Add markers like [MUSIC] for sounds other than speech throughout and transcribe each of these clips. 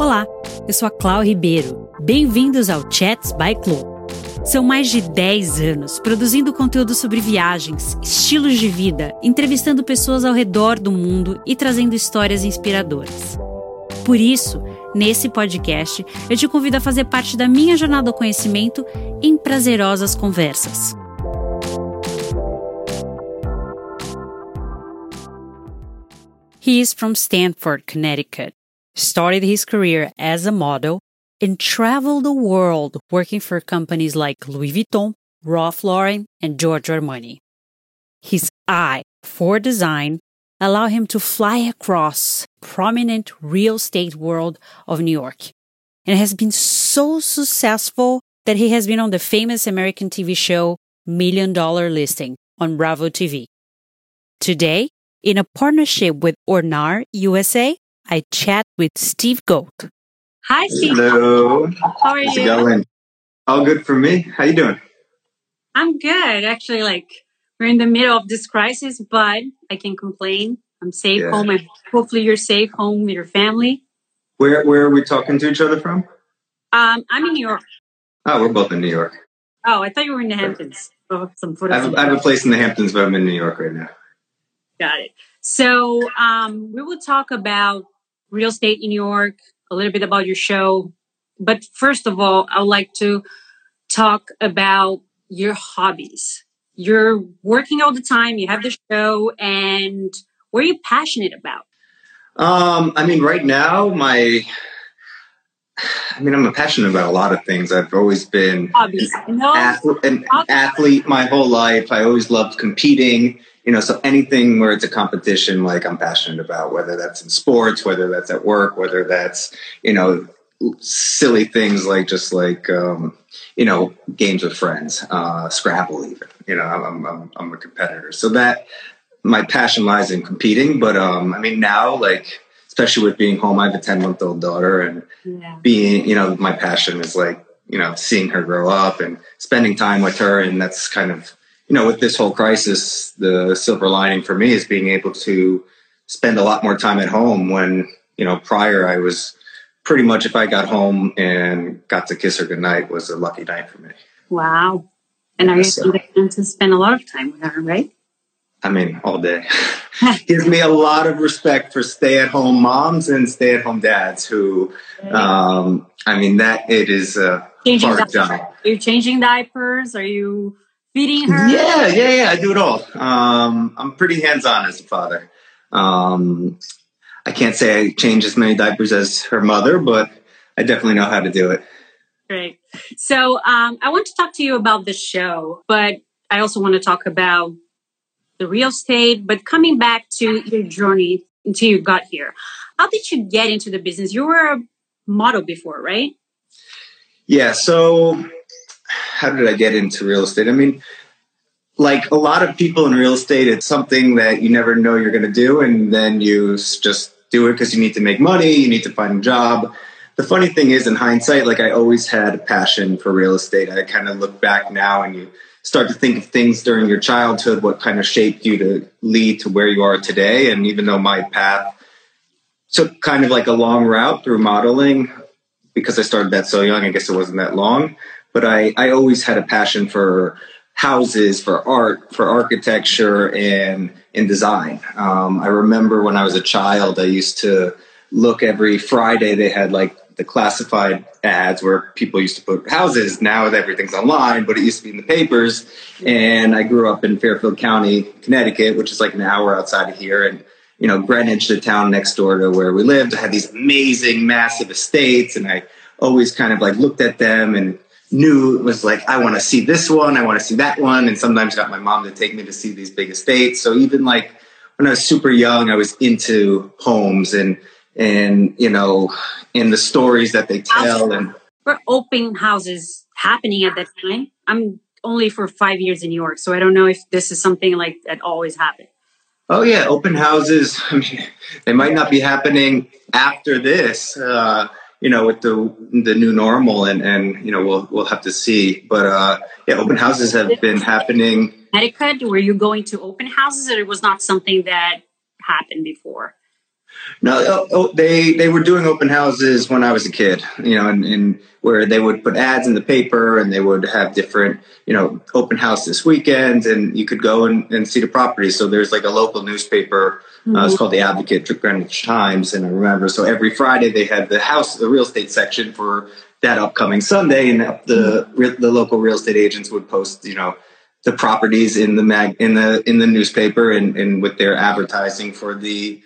Olá, eu sou a Clau Ribeiro. Bem-vindos ao Chats by Clau. São mais de 10 anos produzindo conteúdo sobre viagens, estilos de vida, entrevistando pessoas ao redor do mundo e trazendo histórias inspiradoras. Por isso, nesse podcast, eu te convido a fazer parte da minha jornada ao conhecimento em prazerosas conversas. He is from Stanford, Connecticut. Started his career as a model and traveled the world working for companies like Louis Vuitton, Ralph Lauren, and Giorgio Armani. His eye for design allow him to fly across prominent real estate world of New York and has been so successful that he has been on the famous American TV show Million Dollar Listing on Bravo TV. Today, in a partnership with Ornare USA, I chat with Steve Gold. Hi, Steve. Hello. How are How's you? it going? All good for me. How you doing? I'm good. Actually, like we're in the middle of this crisis, but I can complain. I'm safe Yeah. home. And hopefully, you're safe home with your family. Where where are we talking to each other from? Um, I'm in New York. Oh, we're both in New York. Oh, I thought you were in the Hamptons. Oh, some I have, I have a place in the Hamptons, but I'm in New York right now. Got it. So um, we will talk about real estate in New York, a little bit about your show. But first of all, I would like to talk about your hobbies. You're working all the time, you have the show, and what are you passionate about? Um, I mean, right now, my, I mean, I'm passionate about a lot of things. I've always been. No, an athlete my whole life. I always loved competing. You know, so anything where it's a competition, like I'm passionate about, whether that's in sports, whether that's at work, whether that's you know silly things like just like um, you know games with friends, uh, Scrabble, even. You know, I'm, I'm I'm a competitor, so that my passion lies in competing. But um, I mean, now like especially with being home, I have a 10 month old daughter, and yeah. being you know my passion is like you know seeing her grow up and spending time with her and that's kind of you know with this whole crisis the silver lining for me is being able to spend a lot more time at home when you know prior i was pretty much if i got home and got to kiss her goodnight was a lucky night for me Wow. And are you So- to spend a lot of time with her, right? i mean all day [LAUGHS] gives me a lot of respect for stay at home moms and stay at home dads who um i mean that it is a changing hard diapers. job Are you changing diapers? Are you feeding her? Yeah, yeah, yeah. I do it all. Um, I'm pretty hands on as a father. Um, I can't say I change as many diapers as her mother, but I definitely know how to do it. Great. So um, I want to talk to you about the show, but I also want to talk about the real estate. But coming back to your journey until you got here, how did you get into the business? You were a model before, right? Yeah. So, how did I get into real estate? I mean, like a lot of people in real estate, it's something that you never know you're going to do, and then you just do it because you need to make money, you need to find a job. The funny thing is, in hindsight, like I always had a passion for real estate. I kind of look back now and you start to think of things during your childhood, what kind of shaped you to lead to where you are today. And even though my path took kind of like a long route through modeling, because I started that so young, I guess it wasn't that long. But I, I always had a passion for houses, for art, for architecture, and in design. Um, I remember when I was a child, I used to look every Friday. They had like the classified ads where people used to put houses. Now everything's online, but it used to be in the papers. And I grew up in Fairfield County, Connecticut, which is like an hour outside of here. And you know, Greenwich, the town next door to where we lived, had these amazing, massive estates, and I always kind of like looked at them and knew was like I want to see this one, I want to see that one, and sometimes got my mom to take me to see these big estates. So even like when I was super young, I was into homes and and you know, in the stories that they tell and Were open houses happening at that time? I'm only for five years in New York, so I don't know if this is something like that always happened. Oh yeah, open houses. [LAUGHS] I mean, they might not be happening after this, uh, you know, with the the new normal, and and you know we'll we'll have to see. But uh, yeah, open houses have been happening. Connecticut, were you going to open houses, or it was not something that happened before? No, oh, oh, they they were doing open houses when I was a kid, you know, and, and, where they would put ads in the paper and they would have different, you know, open house this weekend, and you could go and, and see the property. So there's like a local newspaper. Mm-hmm. Uh, it's called the Advocate Greenwich Times, and I remember. So every Friday they had the house, the real estate section for that upcoming Sunday, and the mm-hmm. the local real estate agents would post, you know, the properties in the mag in the in the newspaper and, and with their advertising for the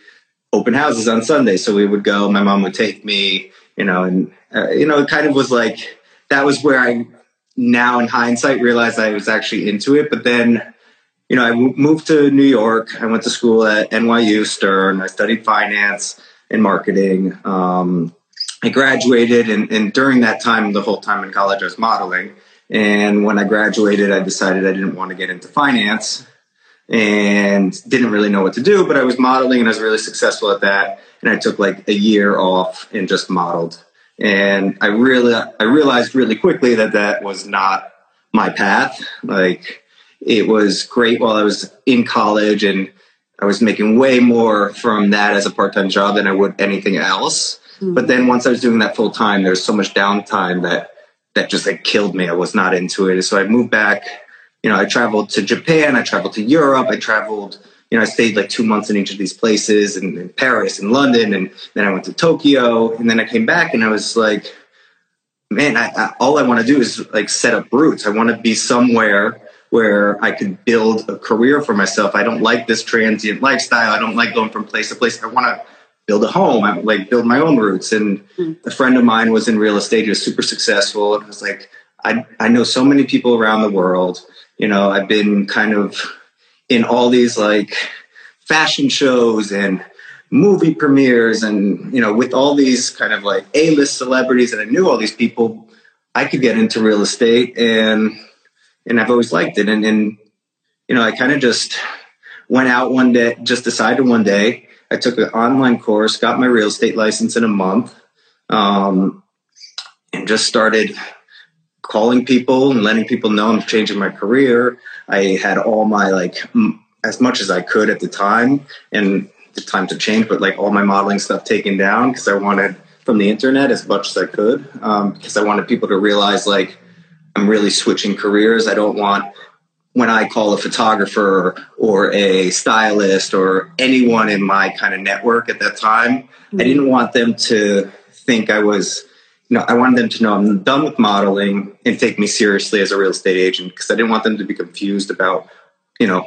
open houses on Sunday. So we would go. My mom would take me, you know, and uh, you know, it kind of was like that was where I now in hindsight realized I was actually into it. But then, you know, I moved to New York. I went to school at NYU Stern. I studied finance and marketing. Um, I graduated, and, and during that time, the whole time in college, I was modeling. And when I graduated, I decided I didn't want to get into finance and didn't really know what to do, but I was modeling and I was really successful at that. And I took like a year off and just modeled. And I really, I realized really quickly that that was not my path. Like it was great while I was in college and I was making way more from that as a part-time job than I would anything else. Mm-hmm. But then once I was doing that full time, there's so much downtime that that just like killed me. I was not into it. So I moved back you know, I traveled to Japan, I traveled to Europe, I traveled, you know, I stayed like two months in each of these places in, in Paris and London, and then I went to Tokyo, and then I came back and I was like, man, I, I, all I want to do is like set up roots. I want to be somewhere where I could build a career for myself. I don't like this transient lifestyle. I don't like going from place to place. I want to build a home. I like build my own roots. And mm. a friend of mine was in real estate. He was super successful. And I was like, I, I know so many people around the world you know, I've been kind of in all these like fashion shows and movie premieres and, you know, with all these kind of like A-list celebrities and I knew all these people, I could get into real estate and, and I've always liked it. And, and you know, I kind of just went out one day, just decided one day, I took an online course, got my real estate license in a month, um, and just started calling people and letting people know I'm changing my career. I had all my like m- as much as I could at the time, and the time to change, but like all my modeling stuff taken down because I wanted from the internet as much as I could um, because I wanted people to realize like I'm really switching careers. I don't want when I call a photographer or a stylist or anyone in my kind of network at that time, mm-hmm. I didn't want them to think I was you know, I wanted them to know I'm done with modeling and take me seriously as a real estate agent because I didn't want them to be confused about, you know,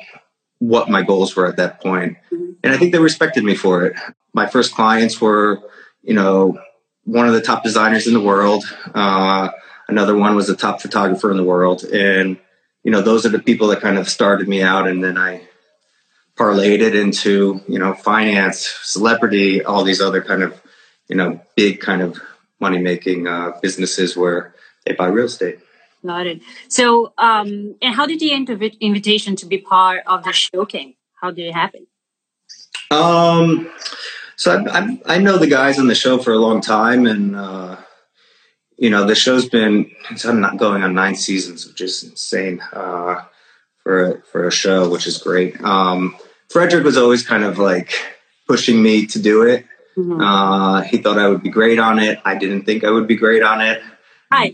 what my goals were at that point. Mm-hmm. And I think they respected me for it. My first clients were, you know, one of the top designers in the world. Uh, another one was a top photographer in the world. And, you know, those are the people that kind of started me out. And then I parlayed it into, you know, finance, celebrity, all these other kind of, you know, big kind of money making uh, businesses where they buy real estate. Got it. So, um, and how did the inv- invitation to be part of the show came? How did it happen? Um, so I, I, I know the guys on the show for a long time, and uh, you know the show's been it's not going on nine seasons, which is insane uh, for a, for a show, which is great. Um, Fredrik was always kind of like pushing me to do it. Mm-hmm. Uh, he thought I would be great on it. I didn't think I would be great on it. Hi.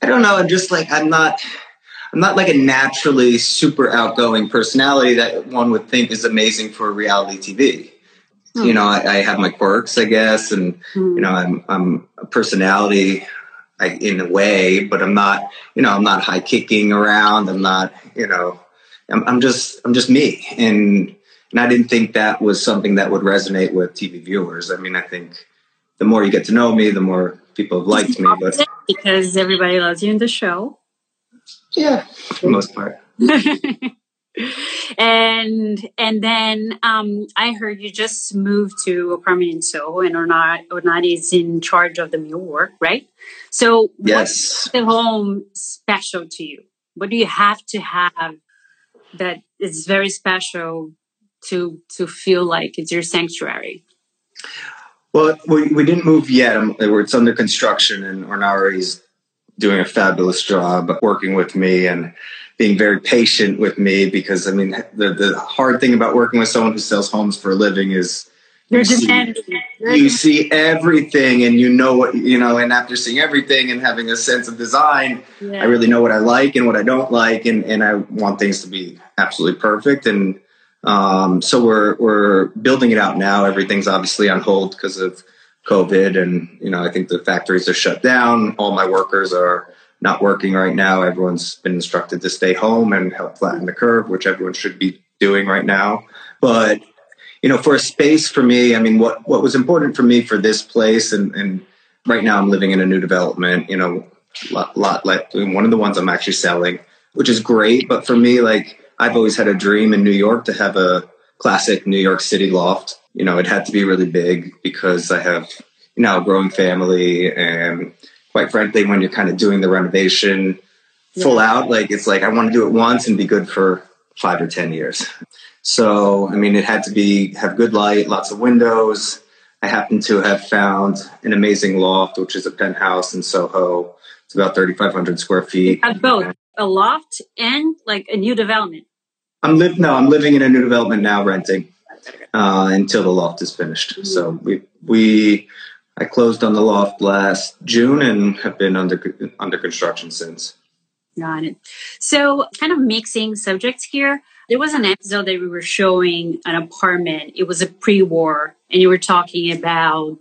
I don't know. I'm just like I'm not. I'm not like a naturally super outgoing personality that one would think is amazing for reality TV. Mm-hmm. You know, I, I, have my quirks, I guess, and mm-hmm. you know, I'm I'm a personality I, in a way, but I'm not. You know, I'm not high kicking around. I'm not. You know, I'm, I'm just I'm just me, and and I didn't think that was something that would resonate with TV viewers. I mean, I think the more you get to know me, the more people have liked me. But because everybody loves you in the show. Yeah, for the most part. [LAUGHS] and and then um, I heard you just moved to a permanent so and Ornare Ornare is in charge of the millwork, right? So yes, the home special to you? What do you have to have that is very special to to feel like it's your sanctuary? Well, we, we didn't move yet. Um, it's under construction, and Ornare's doing a fabulous job working with me and being very patient with me because I mean the the hard thing about working with someone who sells homes for a living is you see, you see everything and you know what you know and after seeing everything and having a sense of design yeah. i really know what i like and what i don't like and, and i want things to be absolutely perfect and um, so we're we're building it out now. Everything's obviously on hold because of covid and you know i think the factories are shut down. All my workers are not working right now. Everyone's been instructed to stay home and help flatten the curve which everyone should be doing right now. But you know, for a space for me, I mean, what, what was important for me for this place, and, and right now I'm living in a new development, you know, lot, lot like one of the ones I'm actually selling, which is great. But for me, like, I've always had a dream in New York to have a classic New York City loft. You know, it had to be really big because I have, you know, a growing family. And quite frankly, when you're kind of doing the renovation full out, like, it's like I want to do it once and be good for five or 10 years. So, I mean, it had to be have good light, lots of windows. I happen to have found an amazing loft, which is a penthouse in Soho. It's about 3,500 square feet. At both a loft and like a new development. I'm live no, I'm living in a new development now, renting uh, until the loft is finished. Mm-hmm. So we we I closed on the loft last June and have been under under construction since. Got it. So, kind of mixing subjects here. There was an episode that we were showing an apartment. It was a pre-war, and you were talking about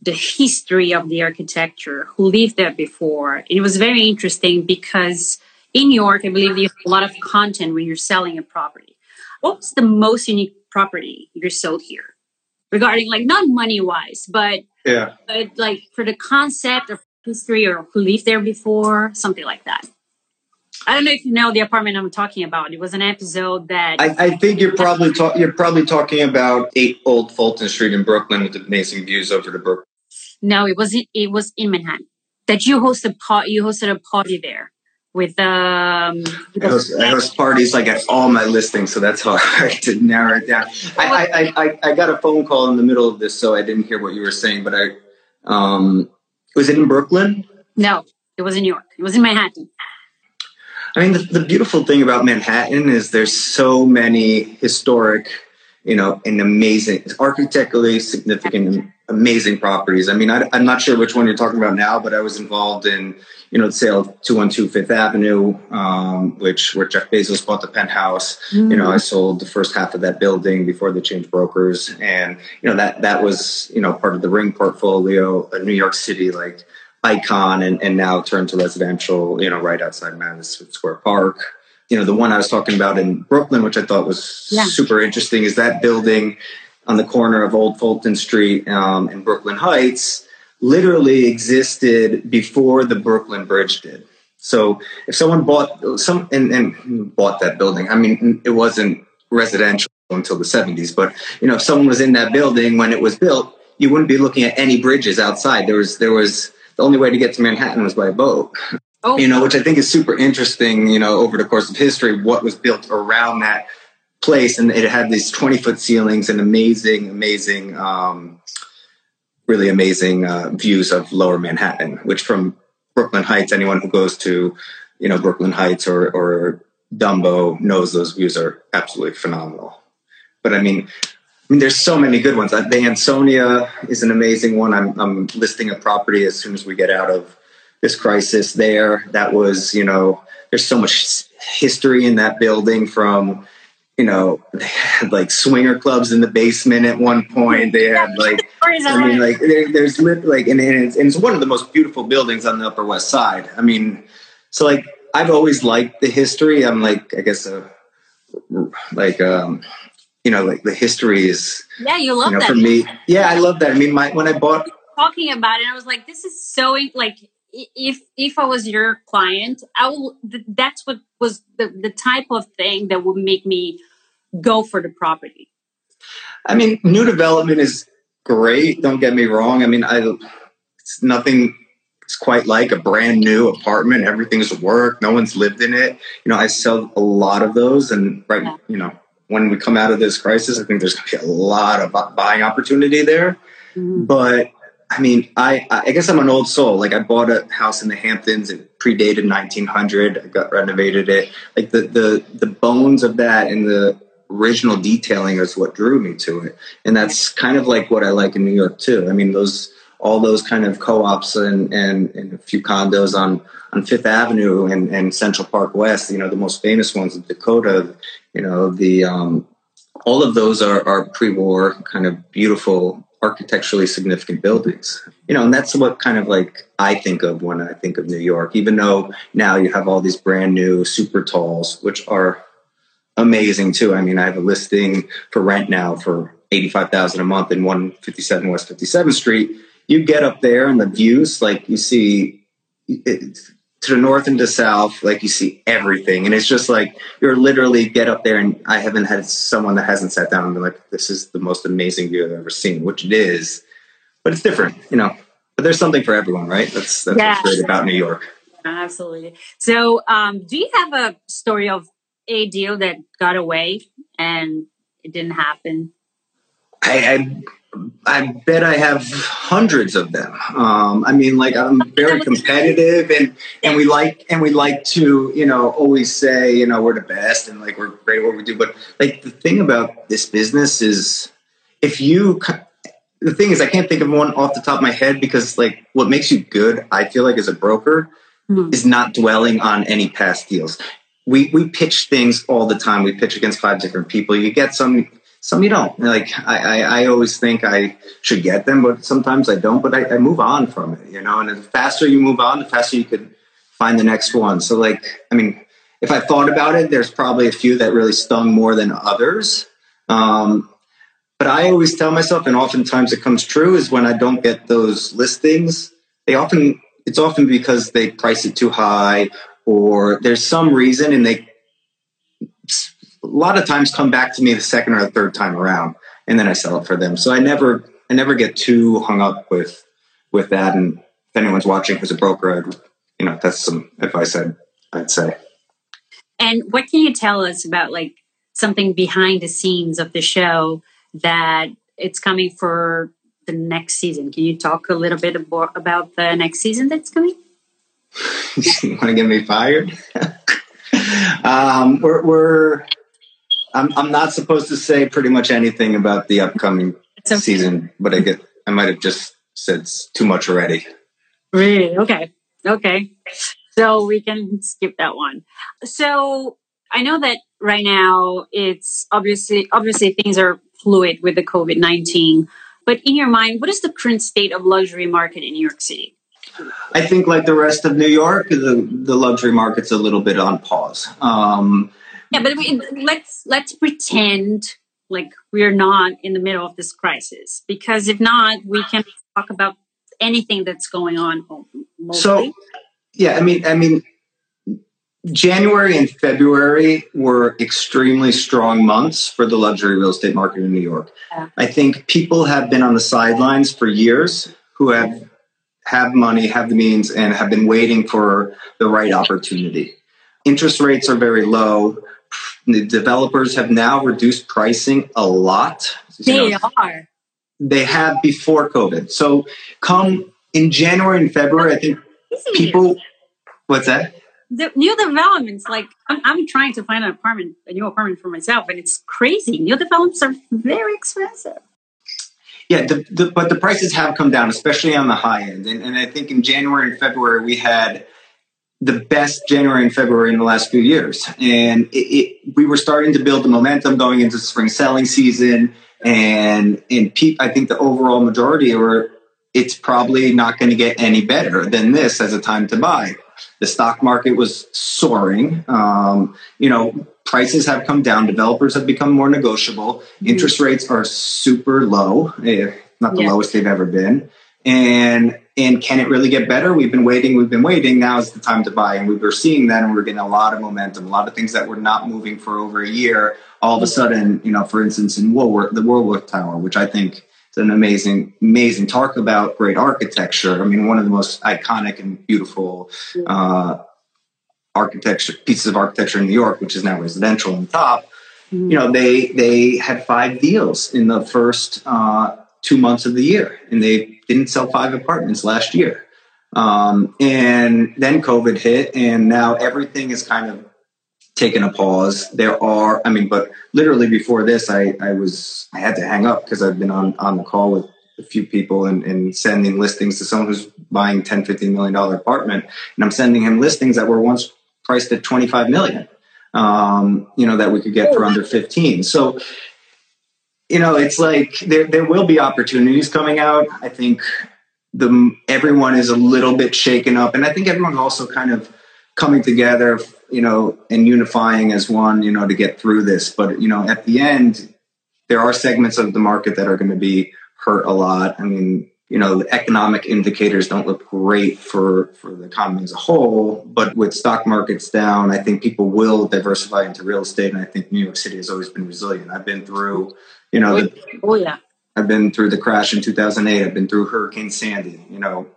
the history of the architecture, who lived there before. And it was very interesting because in New York, I believe you have a lot of content when you're selling a property. What was the most unique property you sold here? Regarding like not money wise, but yeah, but like for the concept of history or who lived there before, something like that. I don't know if you know the apartment I'm talking about. It was an episode that I, I think you're probably ta- you're probably talking about eight Old Fulton Street in Brooklyn with amazing views over the Brooklyn. No, it wasn't. it was in Manhattan. That you hosted you hosted a party there with um. With I, host, I host parties like at all my listings, so that's hard [LAUGHS] to narrow it down. I, I, I I got a phone call in the middle of this, so I didn't hear what you were saying. But I um, was it in Brooklyn? No, it was in New York. It was in Manhattan. I mean, the, the, beautiful thing about Manhattan is there's so many historic, you know, and amazing, architecturally significant, amazing properties. I mean, I, am not sure which one you're talking about now, but I was involved in, you know, the sale of 212 Fifth Avenue, um, which where Jeff Bezos bought the penthouse. Mm-hmm. You know, I sold the first half of that building before they changed brokers, and you know that that was you know part of the Ring portfolio, a New York City like icon and, and now turned to residential, you know, right outside Madison Square Park. You know, the one I was talking about in Brooklyn, which I thought was yeah. super interesting, is that building on the corner of Old Fulton Street um, in Brooklyn Heights literally existed before the Brooklyn Bridge did. So if someone bought some and, and bought that building, I mean, it wasn't residential until the 70s, but you know, if someone was in that building when it was built, you wouldn't be looking at any bridges outside. There was there was the only way to get to Manhattan was by boat. [LAUGHS] Oh. You know, which I think is super interesting, you know, over the course of history, what was built around that place. And it had these 20 foot ceilings and amazing, amazing, um, really amazing uh, views of lower Manhattan, which from Brooklyn Heights, anyone who goes to, you know, Brooklyn Heights or, or Dumbo knows those views are absolutely phenomenal. But I mean, I mean, there's so many good ones. Uh, the Ansonia is an amazing one. I'm, I'm listing a property as soon as we get out of this crisis there. That was, you know, there's so much history in that building from, you know, they [LAUGHS] had like swinger clubs in the basement at one point. They had like, [LAUGHS] I mean, like there, there's like, and, and, it's, and it's one of the most beautiful buildings on the Upper West Side. I mean, so like, I've always liked the history. I'm like, I guess, a, like, um, you know, like the history is. Yeah, you love you know, that. For me, yeah, I love that. I mean, my when I bought talking about it, I was like, this is so like if if I was your client, I will. That's what was the the type of thing that would make me go for the property. I mean, new development is great. Don't get me wrong. I mean, I it's nothing. It's quite like a brand new apartment. Everything's work. No one's lived in it. You know, I sell a lot of those, and right, yeah. you know, when we come out of this crisis, I think there's going to be a lot of buying opportunity there. Mm-hmm. But I mean, I, I guess I'm an old soul. Like I bought a house in the Hamptons. It predated 1900. I got renovated it. Like the, the, the bones of that and the, original detailing is what drew me to it. And that's kind of like what I like in New York too. I mean, those, all those kind of co-ops and, and, and a few condos on, on Fifth Avenue and, and Central Park West, you know, the most famous ones, Dakota, you know, the, um, all of those are, are pre-war kind of beautiful architecturally significant buildings. You know and that's what kind of like i think of when i think of new york even though now you have all these brand new super talls which are amazing too. I mean i have a listing for rent now for 85000 a month in 157 west 57th street. You get up there and the views like you see it, to the north and to south, like you see everything. And it's just like you're literally get up there and I haven't had someone that hasn't sat down and been like, this is the most amazing view I've ever seen, which it is. But it's different, you know. But there's something for everyone, right? That's that's yeah. what's great about New York. Absolutely. So um, do you have a story of a deal that got away and it didn't happen? I, I I bet I have hundreds of them. Um, I mean, like I'm very [LAUGHS] competitive, and and we like and we like to you know always say you know we're the best and like we're great at what we do. But like the thing about this business is, if you the thing is, I can't think of one off the top of my head because like what makes you good, I feel like as a broker, mm-hmm. is not dwelling on any past deals. We we pitch things all the time. We pitch against five different people. You get some some you don't. Like I, I, I, always think I should get them, but sometimes I don't. But I, I, move on from it, you know. And the faster you move on, the faster you could find the next one. So, like, I mean, if I thought about it, there's probably a few that really stung more than others. Um, but I always tell myself, and oftentimes it comes true, is when I don't get those listings, they often it's often because they price it too high, or there's some reason, and they a lot of times come back to me the second or the third time around, and then I sell it for them. So I never I never get too hung up with with that. And if anyone's watching who's a broker, I'd, you know, that's some advice I'd I'd say. And what can you tell us about like something behind the scenes of the show that it's coming for the next season? Can you talk a little bit about the next season that's coming? [LAUGHS] you want to get me fired? [LAUGHS] um, we're, we're I'm I'm not supposed to say pretty much anything about the upcoming okay. season, but I get I might have just said too much already. Really? Okay. Okay. So we can skip that one. So I know that right now it's obviously obviously things are fluid with the COVID nineteen. But in your mind, what is the current state of luxury market in New York City? I think, like the rest of New York, the the luxury market's a little bit on pause. Um, yeah, but we, let's let's pretend like we're not in the middle of this crisis because if not, we can talk about anything that's going on. Mostly. So, yeah, I mean, I mean, January and February were extremely strong months for the luxury real estate market in New York. Yeah. I think people have been on the sidelines for years who have have money, have the means, and have been waiting for the right opportunity. Interest rates are very low. The developers have now reduced pricing a lot. They know, are. They have before COVID. So come in January and February, I think people. What's that? The new developments, like I'm, I'm trying to find an apartment, a new apartment for myself, and it's crazy. New developments are very expensive. Yeah, the, the, but the prices have come down, especially on the high end. And, and I think in January and February, we had the best January and February in the last few years. And it, it, we were starting to build the momentum going into spring selling season. And, and pe- I think the overall majority were, it's probably not going to get any better than this as a time to buy. The stock market was soaring. Um, you know, prices have come down. Developers have become more negotiable. Mm-hmm. Interest rates are super low, eh, not the yeah. lowest they've ever been. And and can it really get better? We've been waiting, we've been waiting. Now is the time to buy. And we were seeing that and we are getting a lot of momentum, a lot of things that were not moving for over a year. All of a sudden, you know, for instance, in Woolworth, the Woolworth Tower, which I think is an amazing, amazing talk about great architecture. I mean, one of the most iconic and beautiful uh, architecture pieces of architecture in New York, which is now residential on top. Mm-hmm. You know, they they had five deals in the first uh, two months of the year, and they didn't sell five apartments last year. Um, and then COVID hit, and now everything is kind of taken a pause. There are, I mean, but literally before this, I, I was, I had to hang up because I've been on, on the call with a few people and, and sending listings to someone who's buying 10, 15 million dollar apartment. And I'm sending him listings that were once priced at 25 million, um, you know, that we could get for under 15. So, you know, it's like there, there will be opportunities coming out. I think the everyone is a little bit shaken up, and I think everyone's also kind of coming together, you know, and unifying as one, you know, to get through this. But you know, at the end, there are segments of the market that are going to be hurt a lot. I mean, you know, the economic indicators don't look great for, for the economy as a whole. But with stock markets down, I think people will diversify into real estate. And I think New York City has always been resilient. I've been through, you know, the, oh yeah. I've been through the crash in 2008. I've been through Hurricane Sandy. You know,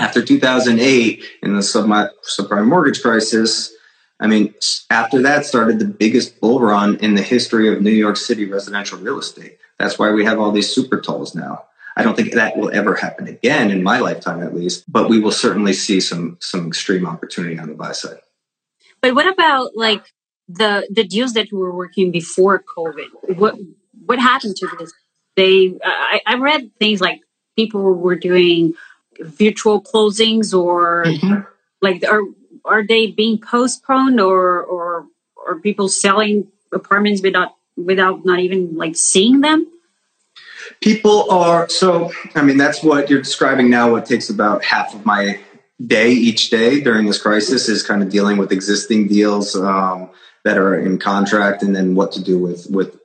after 2008 in the subprime mortgage crisis, I mean, after that started the biggest bull run in the history of New York City residential real estate. That's why we have all these super talls now. I don't think that will ever happen again in my lifetime, at least. But we will certainly see some some extreme opportunity on the buy side. But what about like the the deals that you were working before COVID? What what happened to this? They I, I read things like people were doing virtual closings or mm-hmm. like are are they being postponed or or or people selling apartments without without not even like seeing them? people are so i mean that's what you're describing now what takes about half of my day each day during this crisis is kind of dealing with existing deals um, that are in contract and then what to do with with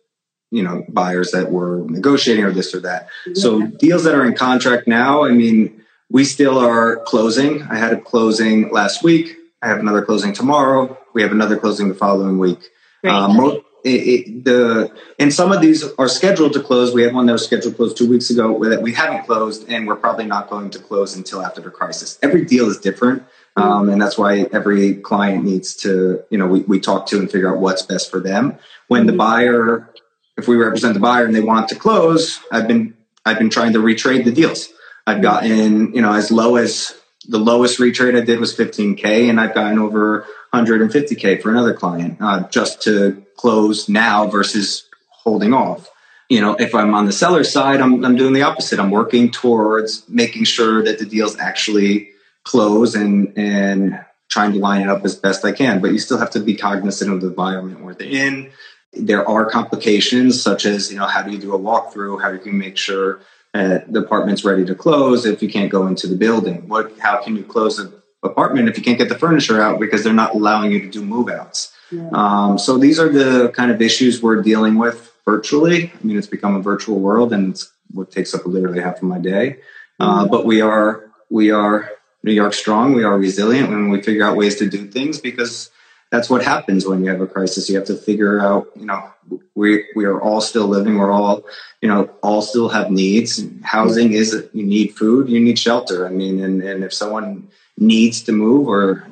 you know buyers that were negotiating or this or that yeah. so deals that are in contract now i mean we still are closing i had a closing last week i have another closing tomorrow we have another closing the following week um, it, it, the and some of these are scheduled to close. We had one that was scheduled to close two weeks ago that we haven't closed, and we're probably not going to close until after the crisis. Every deal is different, um, and that's why every client needs to, you know, we, we talk to and figure out what's best for them. When the buyer, if we represent the buyer and they want to close, I've been I've been trying to retrade the deals. I've gotten, you know, as low as the lowest retrade I did was 15k, and I've gotten over 150k for another client uh, just to close now versus holding off. You know, if I'm on the seller side, I'm, I'm doing the opposite. I'm working towards making sure that the deals actually close and and trying to line it up as best I can. But you still have to be cognizant of the environment where they're in. There are complications such as you know how do you do a walkthrough? How do you make sure uh, the apartment's ready to close if you can't go into the building. What? How can you close an apartment if you can't get the furniture out because they're not allowing you to do move outs? Yeah. Um, so these are the kind of issues we're dealing with virtually. I mean, it's become a virtual world, and it's what takes up literally half of my day. Uh, but we are we are New York strong. We are resilient when we figure out ways to do things because that's what happens when you have a crisis. You have to figure out, you know, we we are all still living. We're all, you know, all still have needs. Housing is you need food, you need shelter. I mean, and and if someone needs to move, or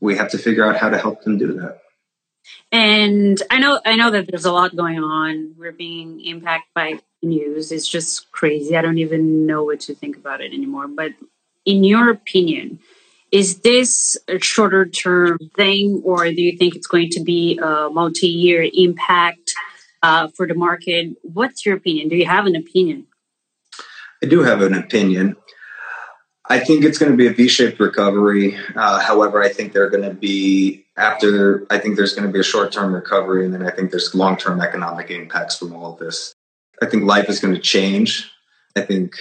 we have to figure out how to help them do that. And I know I know that there's a lot going on. We're being impacted by news. It's just crazy. I don't even know what to think about it anymore. But in your opinion, is this a shorter term thing, or do you think it's going to be a multi year impact uh, for the market? What's your opinion? Do you have an opinion? I do have an opinion. I think it's going to be a V-shaped recovery. Uh, however, I think they're going to be after. I think there's going to be a short-term recovery, and then I think there's long-term economic impacts from all of this. I think life is going to change. I think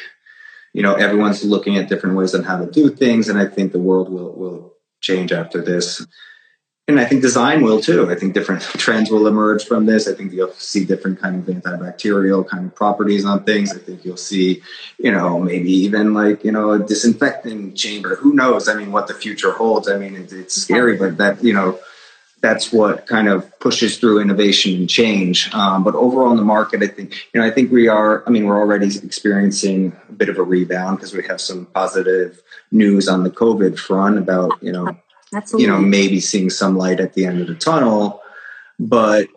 you know everyone's looking at different ways on how to do things, and I think the world will will change after this and I think design will too. I think different [LAUGHS] trends will emerge from this. I think you'll see different kind of antibacterial kind of properties on things. I think you'll see, you know, maybe even like you know a disinfecting chamber. Who knows? I mean, what the future holds. I mean, it's, it's scary, but that you know, that's what kind of pushes through innovation and change. Um, but overall in the market, I think you know, I think we are. I mean, we're already experiencing a bit of a rebound because we have some positive news on the COVID front about you know Absolutely. you know, maybe seeing some light at the end of the tunnel. But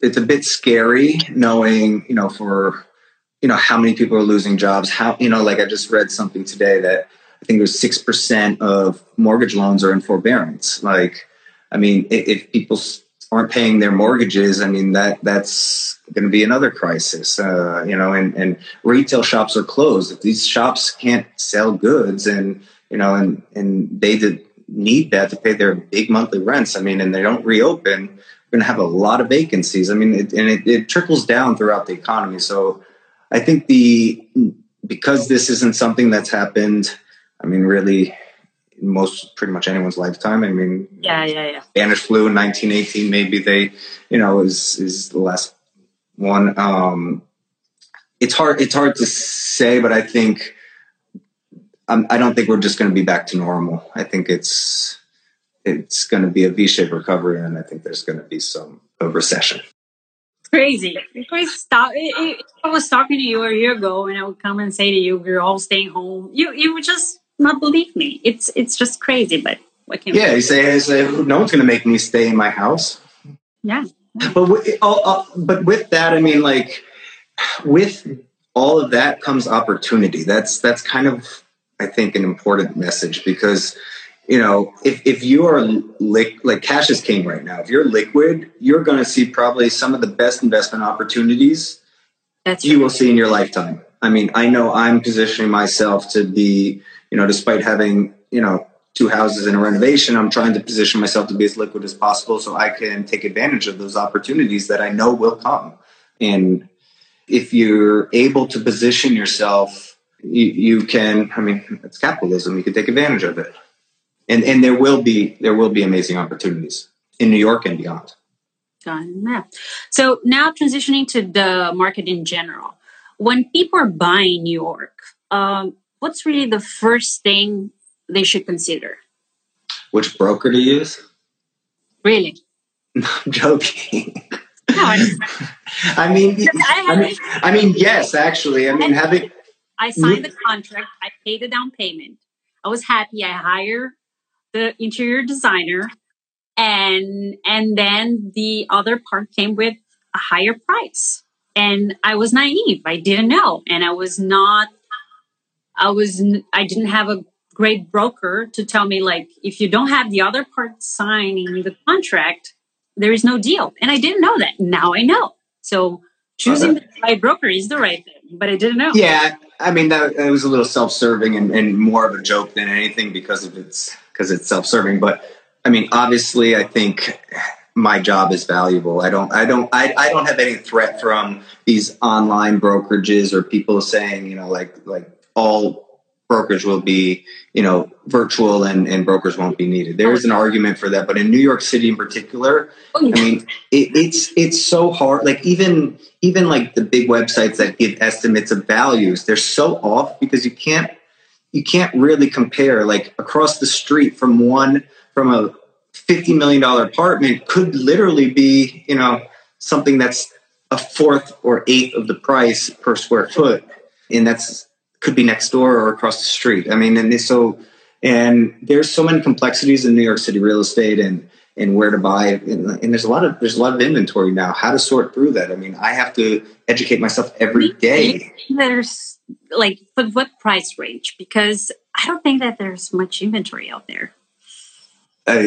it's a bit scary knowing, you know, for, you know, how many people are losing jobs. How, you know, like I just read something today that I think it was 6% of mortgage loans are in forbearance. Like, I mean, if, people aren't paying their mortgages, I mean that that's going to be another crisis. Uh, you know, and and retail shops are closed. If these shops can't sell goods, and you know, and and they did need that to pay their big monthly rents. I mean, and they don't reopen, we're going to have a lot of vacancies. I mean, it, and it, it trickles down throughout the economy. So, I think the because this isn't something that's happened. I mean, really most pretty much anyone's lifetime. I mean, yeah, yeah, yeah. Spanish flu in 1918, maybe they, you know, is is the last one. Um, it's hard. It's hard to say, but I think um, I don't think we're just going to be back to normal. I think it's it's going to be a V-shaped recovery, and I think there's going to be some a recession. Crazy. Stop. If I was talking to you a year ago, and I would come and say to you, "We're all staying home." You you would just not believe me. It's it's just crazy, but what can yeah, you say, you say no one's going to make me stay in my house. Yeah, but with, uh, uh, but with that, I mean, like with all of that comes opportunity. That's that's kind of I think an important message because you know if if you are li- like cash is king right now. If you're liquid, you're going to see probably some of the best investment opportunities that's you will see in your lifetime. I mean, I know I'm positioning myself to be you know, despite having, you know, two houses in a renovation, I'm trying to position myself to be as liquid as possible so I can take advantage of those opportunities that I know will come. And if you're able to position yourself, you, you can, I mean, it's capitalism. You can take advantage of it. And, and there will be, there will be amazing opportunities in New York and beyond. So now transitioning to the market in general, when people are buying New York, um, what's really the first thing they should consider? Which broker to use? Really? [LAUGHS] I'm joking. No, [LAUGHS] I mean, I, mean, I mean, yes, actually. I mean, having. I signed the contract. I paid the down payment. I was happy. I hired the interior designer, and and then the other part came with a higher price. And I was naive. I didn't know, and I was not I was I didn't have a great broker to tell me like if you don't have the other part signing the contract, there is no deal. And I didn't know that. Now I know. So choosing the uh-huh. right broker is the right thing, but I didn't know. Yeah, I mean that, that was a little self-serving and, and, more of a joke than anything because of its because it's self-serving. But I mean, obviously, I think my job is valuable. I don't I don't I, I don't have any threat from these online brokerages or people saying you know like like all brokers will be, you know, virtual and, and brokers won't be needed. There is an argument for that, but in New York City in particular, oh, I mean, it, it's it's so hard. Like even even like the big websites that give estimates of values, they're so off because you can't you can't really compare. Like across the street from one from a fifty million dollar apartment could literally be, you know, something that's a fourth or eighth of the price per square foot, and that's could be next door or across the street. I mean, and they, so and there's so many complexities in New York City real estate and and where to buy and, and, there's a lot of there's a lot of inventory now. How to sort through that? I mean, I have to educate myself every day. There's like but what price range? Because I don't think that there's much inventory out there. Uh,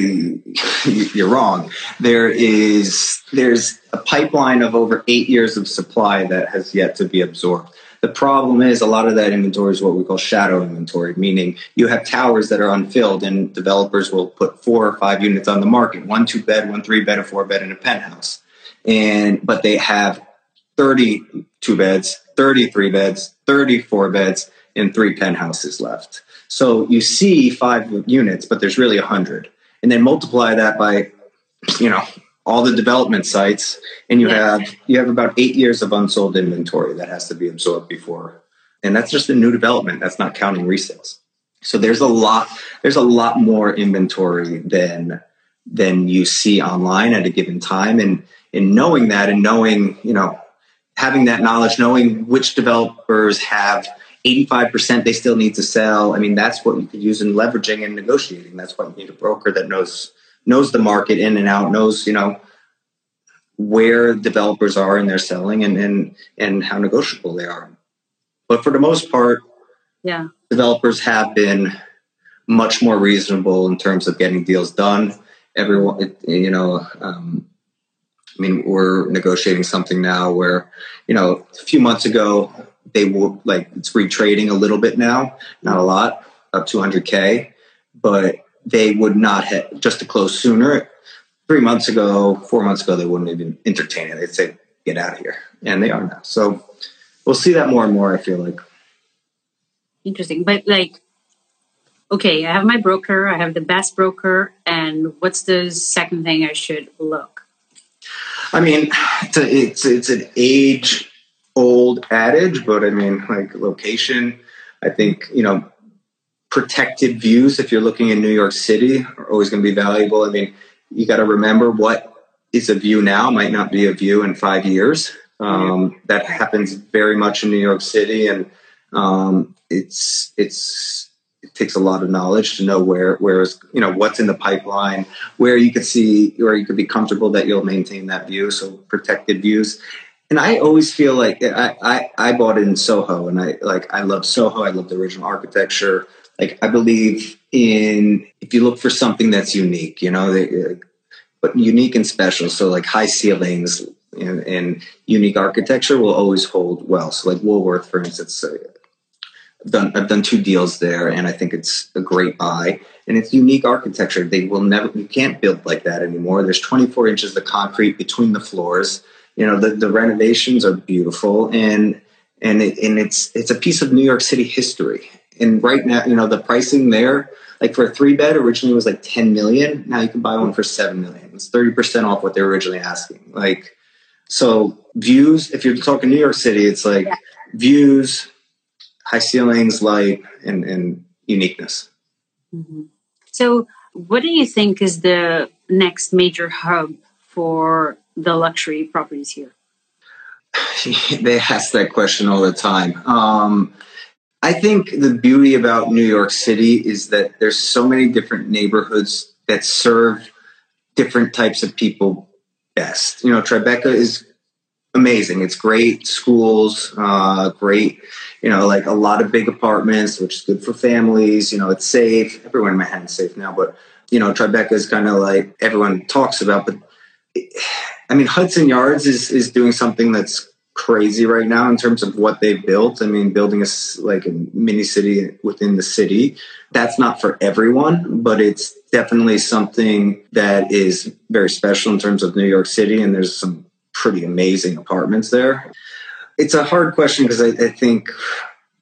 you're wrong. There is there's a pipeline of over eight years of supply that has yet to be absorbed. The problem is a lot of that inventory is what we call shadow inventory, meaning you have towers that are unfilled and developers will put four or five units on the market, one two bed, one three bed, a four bed, and a penthouse. And but they have 32 beds, 33 beds, 34 beds, and three penthouses left. So you see five units, but there's really a hundred. And then multiply that by, you know, all the development sites and you yeah. have you have about eight years of unsold inventory that has to be absorbed before and that's just the new development that's not counting resales so there's a lot there's a lot more inventory than than you see online at a given time and in knowing that and knowing you know having that knowledge knowing which developers have 85% they still need to sell i mean that's what you could use in leveraging and negotiating that's why you need a broker that knows knows the market in and out, knows you know where developers are in their selling and and and how negotiable they are. But for the most part, yeah, developers have been much more reasonable in terms of getting deals done. Everyone, you know, um, I mean, we're negotiating something now where, you know, a few months ago, they were like, it's retrading a little bit now, not a lot, up 200K, but they would not have, just to close sooner, three months ago, four months ago, they wouldn't even entertain it. They'd say, get out of here. And they are now. So we'll see that more and more, I feel like. Interesting. But like, okay, I have my broker, I have the best broker, and what's the second thing I should look? I mean, it's a, it's, it's an age old adage, but I mean, like location. I think you know, protected views. If you're looking in New York City, are always going to be valuable. I mean, you got to remember what is a view now might not be a view in five years. Um, that happens very much in New York City, and um, it's it's it takes a lot of knowledge to know where where is you know what's in the pipeline, where you could see where you could be comfortable that you'll maintain that view. So protected views, and I always feel like I, I, I bought it in Soho, and I like I love Soho. I love the original architecture. Like I believe in if you look for something that's unique, you know, they, but unique and special. So like high ceilings and, and, unique architecture will always hold well. So like Woolworth, for instance, uh, I've done I've done two deals there, and I think it's a great buy. And it's unique architecture. They will never you can't build like that anymore. There's 24 inches of concrete between the floors you know the, the renovations are beautiful and and it, and it's it's a piece of New York City history. And right now, you know, the pricing there, like for a three bed, originally was like ten million. Now you can buy one for seven million. It's thirty percent off what they were originally asking. Like, so views. If you're talking New York City, it's like yeah. views, high ceilings, light, and and uniqueness. Mm-hmm. So, what do you think is the next major hub for the luxury properties here? [LAUGHS] they ask that question all the time. Um, I think the beauty about New York City is that there's so many different neighborhoods that serve different types of people best. You know, Tribeca is amazing. It's great schools, uh, great, you know, like a lot of big apartments, which is good for families. You know, it's safe. Everyone in Manhattan's safe now, but you know, Tribeca is kind of like everyone talks about, but I mean, Hudson Yards is is doing something that's crazy right now in terms of what they've built. I mean, building a like a mini city within the city. That's not for everyone, but it's definitely something that is very special in terms of New York City. And there's some pretty amazing apartments there. It's a hard question because I, I, think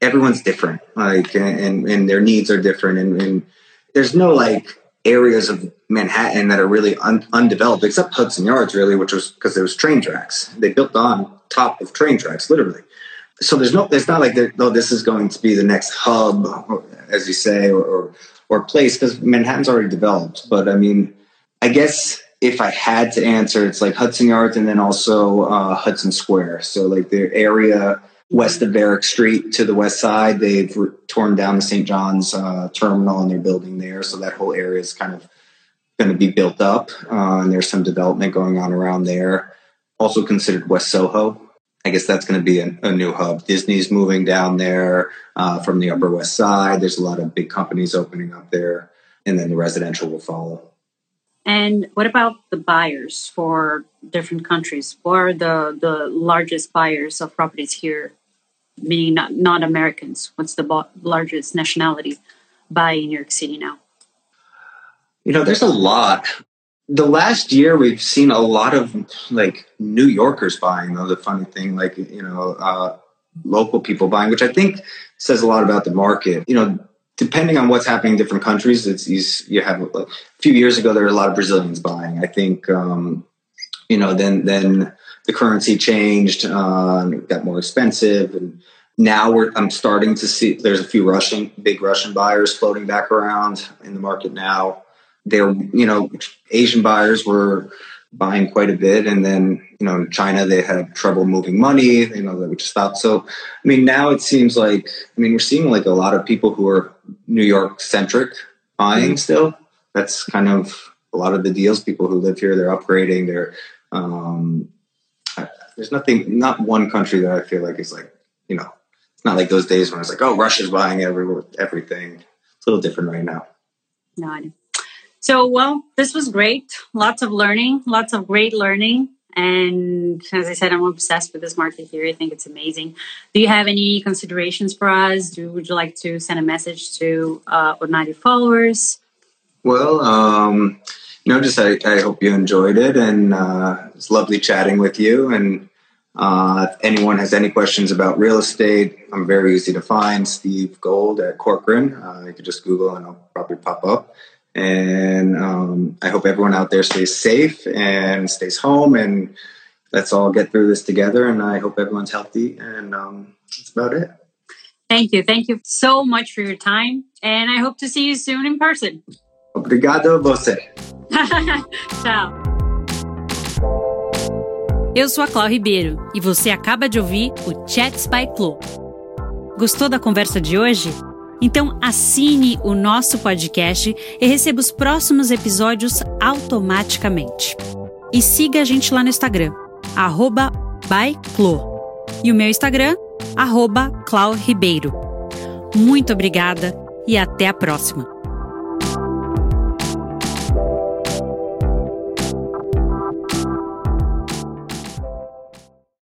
everyone's different, like, and and their needs are different, and, and there's no like areas of Manhattan that are really un- undeveloped, except Hudson Yards, really, which was because there was train tracks. They built on top of train tracks, literally. So there's no, there's not like, oh, this is going to be the next hub, as you say, or or, or place, because Manhattan's already developed. But I mean, I guess if I had to answer, it's like Hudson Yards and then also uh, Hudson Square. So like the area west of Varick Street to the west side. They've re- torn down the St. John's uh, terminal and they're building there. So that whole area is kind of going to be built up. Uh, and there's some development going on around there. Also considered West Soho. I guess that's going to be a, a new hub. Disney's moving down there uh, from the Upper West Side. There's a lot of big companies opening up there. And then the residential will follow. And what about the buyers for different countries? What are the, the largest buyers of properties here meaning not, not Americans? What's the largest nationality buy in New York City now? You know, there's a lot. The last year, we've seen a lot of like New Yorkers buying. Though the funny thing, like you know, uh, local people buying, which I think says a lot about the market. You know, depending on what's happening in different countries, it's you have a few years ago there were a lot of Brazilians buying. I think um, you know then then the currency changed, uh, got more expensive, and now we're I'm starting to see there's a few Russian big Russian buyers floating back around in the market now. They're you know Asian buyers were buying quite a bit, and then you know in China they had trouble moving money, you know which stopped. So I mean now it seems like I mean we're seeing like a lot of people who are New York centric buying mm-hmm. still. That's kind of a lot of the deals. People who live here, they're upgrading. They're um, there's nothing, not one country that I feel like is like, you know, it's not like those days when it's like, oh, Russia's buying every, everything. It's a little different right now. No, I know. So, well, this was great. Lots of learning, lots of great learning. And as I said, I'm obsessed with this market here. I think it's amazing. Do you have any considerations for us? Do would you like to send a message to uh, Ornare followers? Well, um, you know, just I, I hope you enjoyed it, and uh, it's lovely chatting with you. And uh, if anyone has any questions about real estate, I'm very easy to find. Steve Gold at Corcoran. Uh, you could just Google, and I'll probably pop up. And um, I hope everyone out there stays safe and stays home. And let's all get through this together. And I hope everyone's healthy. And um, that's about it. Thank you. Thank you so much for your time. And I hope to see you soon in person. Obrigado você. [LAUGHS] Tchau. Eu sou a Clau Ribeiro e você acaba de ouvir o Chat Spy Club. Gostou da conversa de hoje? Então assine o nosso podcast e receba os próximos episódios automaticamente. E siga a gente lá no Instagram, arroba byclo. E o meu Instagram, arroba Ribeiro. Muito obrigada e até a próxima!